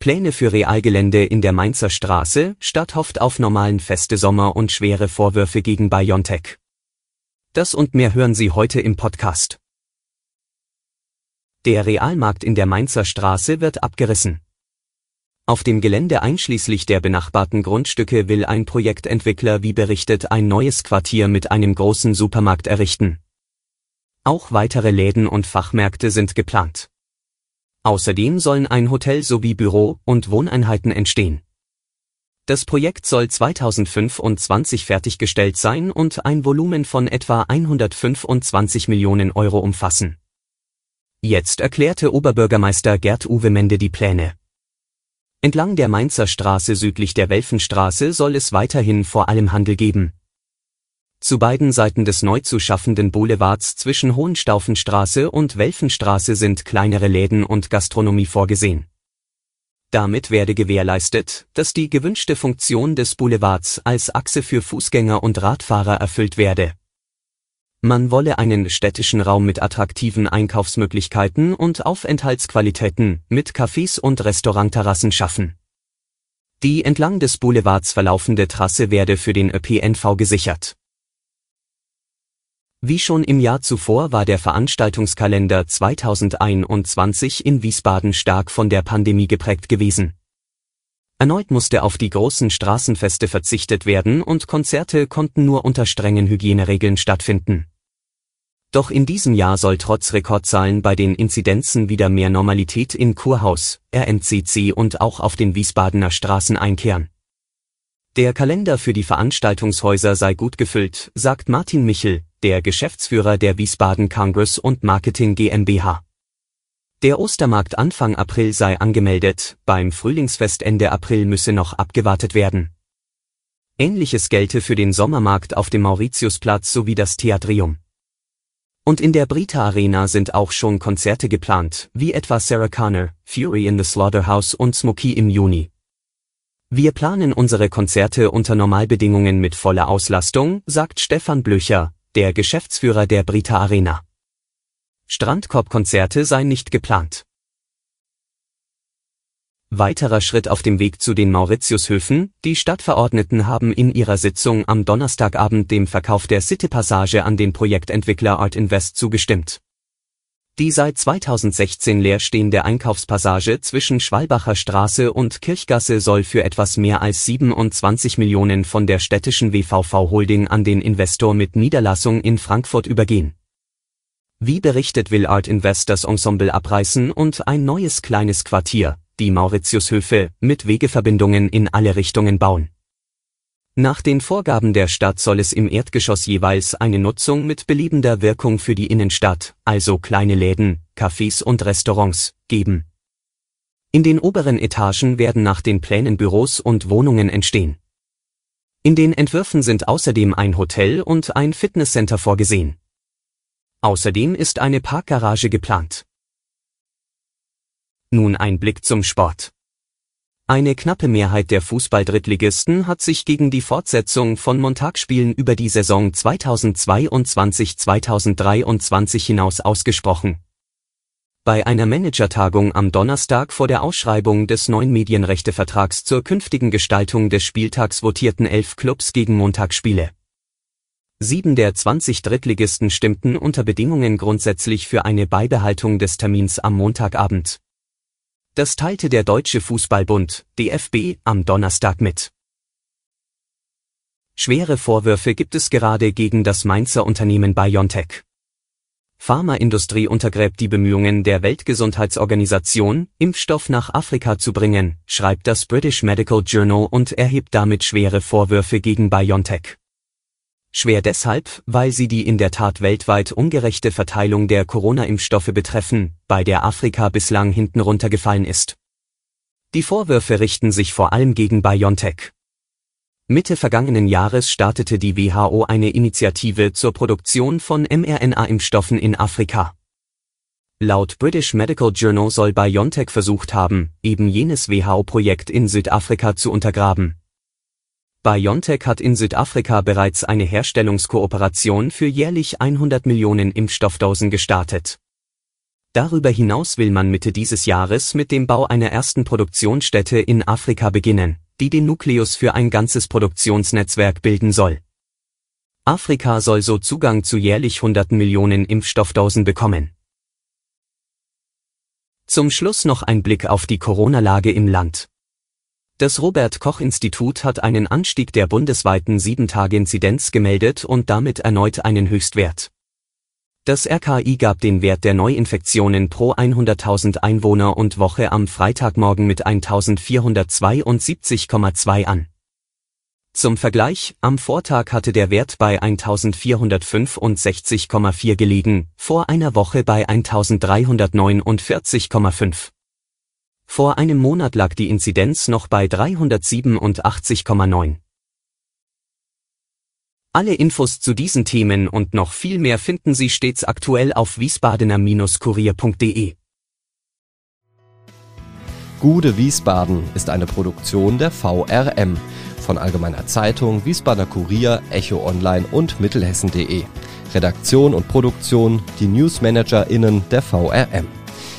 Pläne für Realgelände in der Mainzer Straße, Stadt hofft auf normalen feste Sommer und schwere Vorwürfe gegen BioNTech. Das und mehr hören Sie heute im Podcast. Der Realmarkt in der Mainzer Straße wird abgerissen. Auf dem Gelände einschließlich der benachbarten Grundstücke will ein Projektentwickler wie berichtet ein neues Quartier mit einem großen Supermarkt errichten. Auch weitere Läden und Fachmärkte sind geplant. Außerdem sollen ein Hotel sowie Büro- und Wohneinheiten entstehen. Das Projekt soll 2025 fertiggestellt sein und ein Volumen von etwa 125 Millionen Euro umfassen. Jetzt erklärte Oberbürgermeister Gerd-Uwe Mende die Pläne. Entlang der Mainzer Straße südlich der Welfenstraße soll es weiterhin vor allem Handel geben. Zu beiden Seiten des neu zu schaffenden Boulevards zwischen Hohenstaufenstraße und Welfenstraße sind kleinere Läden und Gastronomie vorgesehen. Damit werde gewährleistet, dass die gewünschte Funktion des Boulevards als Achse für Fußgänger und Radfahrer erfüllt werde. Man wolle einen städtischen Raum mit attraktiven Einkaufsmöglichkeiten und Aufenthaltsqualitäten mit Cafés und Restaurantterrassen schaffen. Die entlang des Boulevards verlaufende Trasse werde für den ÖPNV gesichert. Wie schon im Jahr zuvor war der Veranstaltungskalender 2021 in Wiesbaden stark von der Pandemie geprägt gewesen. Erneut musste auf die großen Straßenfeste verzichtet werden und Konzerte konnten nur unter strengen Hygieneregeln stattfinden. Doch in diesem Jahr soll trotz Rekordzahlen bei den Inzidenzen wieder mehr Normalität in Kurhaus, RNCC und auch auf den Wiesbadener Straßen einkehren. Der Kalender für die Veranstaltungshäuser sei gut gefüllt, sagt Martin Michel, der Geschäftsführer der Wiesbaden Congress und Marketing GmbH. Der Ostermarkt Anfang April sei angemeldet, beim Frühlingsfest Ende April müsse noch abgewartet werden. Ähnliches gelte für den Sommermarkt auf dem Mauritiusplatz sowie das Theatrium. Und in der Brita Arena sind auch schon Konzerte geplant, wie etwa Sarah Connor, Fury in the Slaughterhouse und Smokey im Juni. Wir planen unsere Konzerte unter Normalbedingungen mit voller Auslastung, sagt Stefan Blöcher, der Geschäftsführer der Brita Arena. Strandkorbkonzerte seien nicht geplant. Weiterer Schritt auf dem Weg zu den Mauritiushöfen, die Stadtverordneten haben in ihrer Sitzung am Donnerstagabend dem Verkauf der Citypassage an den Projektentwickler Art Invest zugestimmt. Die seit 2016 leerstehende Einkaufspassage zwischen Schwalbacher Straße und Kirchgasse soll für etwas mehr als 27 Millionen von der städtischen WVV Holding an den Investor mit Niederlassung in Frankfurt übergehen. Wie berichtet will Art Invest das Ensemble abreißen und ein neues kleines Quartier, die Mauritiushöfe, mit Wegeverbindungen in alle Richtungen bauen. Nach den Vorgaben der Stadt soll es im Erdgeschoss jeweils eine Nutzung mit beliebender Wirkung für die Innenstadt, also kleine Läden, Cafés und Restaurants, geben. In den oberen Etagen werden nach den Plänen Büros und Wohnungen entstehen. In den Entwürfen sind außerdem ein Hotel und ein Fitnesscenter vorgesehen. Außerdem ist eine Parkgarage geplant. Nun ein Blick zum Sport. Eine knappe Mehrheit der Fußball-Drittligisten hat sich gegen die Fortsetzung von Montagsspielen über die Saison 2022-2023 hinaus ausgesprochen. Bei einer Managertagung am Donnerstag vor der Ausschreibung des neuen Medienrechtevertrags zur künftigen Gestaltung des Spieltags votierten elf Clubs gegen Montagsspiele. Sieben der 20 Drittligisten stimmten unter Bedingungen grundsätzlich für eine Beibehaltung des Termins am Montagabend. Das teilte der Deutsche Fußballbund, DFB, am Donnerstag mit. Schwere Vorwürfe gibt es gerade gegen das Mainzer Unternehmen BioNTech. Pharmaindustrie untergräbt die Bemühungen der Weltgesundheitsorganisation, Impfstoff nach Afrika zu bringen, schreibt das British Medical Journal und erhebt damit schwere Vorwürfe gegen BioNTech. Schwer deshalb, weil sie die in der Tat weltweit ungerechte Verteilung der Corona-Impfstoffe betreffen, bei der Afrika bislang hinten runtergefallen ist. Die Vorwürfe richten sich vor allem gegen BioNTech. Mitte vergangenen Jahres startete die WHO eine Initiative zur Produktion von mRNA-Impfstoffen in Afrika. Laut British Medical Journal soll BioNTech versucht haben, eben jenes WHO-Projekt in Südafrika zu untergraben. BioNTech hat in Südafrika bereits eine Herstellungskooperation für jährlich 100 Millionen Impfstoffdosen gestartet. Darüber hinaus will man Mitte dieses Jahres mit dem Bau einer ersten Produktionsstätte in Afrika beginnen, die den Nukleus für ein ganzes Produktionsnetzwerk bilden soll. Afrika soll so Zugang zu jährlich hunderten Millionen Impfstoffdosen bekommen. Zum Schluss noch ein Blick auf die Corona-Lage im Land. Das Robert Koch Institut hat einen Anstieg der bundesweiten 7-Tage-Inzidenz gemeldet und damit erneut einen Höchstwert. Das RKI gab den Wert der Neuinfektionen pro 100.000 Einwohner und Woche am Freitagmorgen mit 1472,2 an. Zum Vergleich, am Vortag hatte der Wert bei 1465,4 gelegen, vor einer Woche bei 1349,5. Vor einem Monat lag die Inzidenz noch bei 387,9. Alle Infos zu diesen Themen und noch viel mehr finden Sie stets aktuell auf wiesbadener-kurier.de. Gude Wiesbaden ist eine Produktion der VRM von Allgemeiner Zeitung, Wiesbadener Kurier, Echo Online und Mittelhessen.de. Redaktion und Produktion die NewsmanagerInnen der VRM.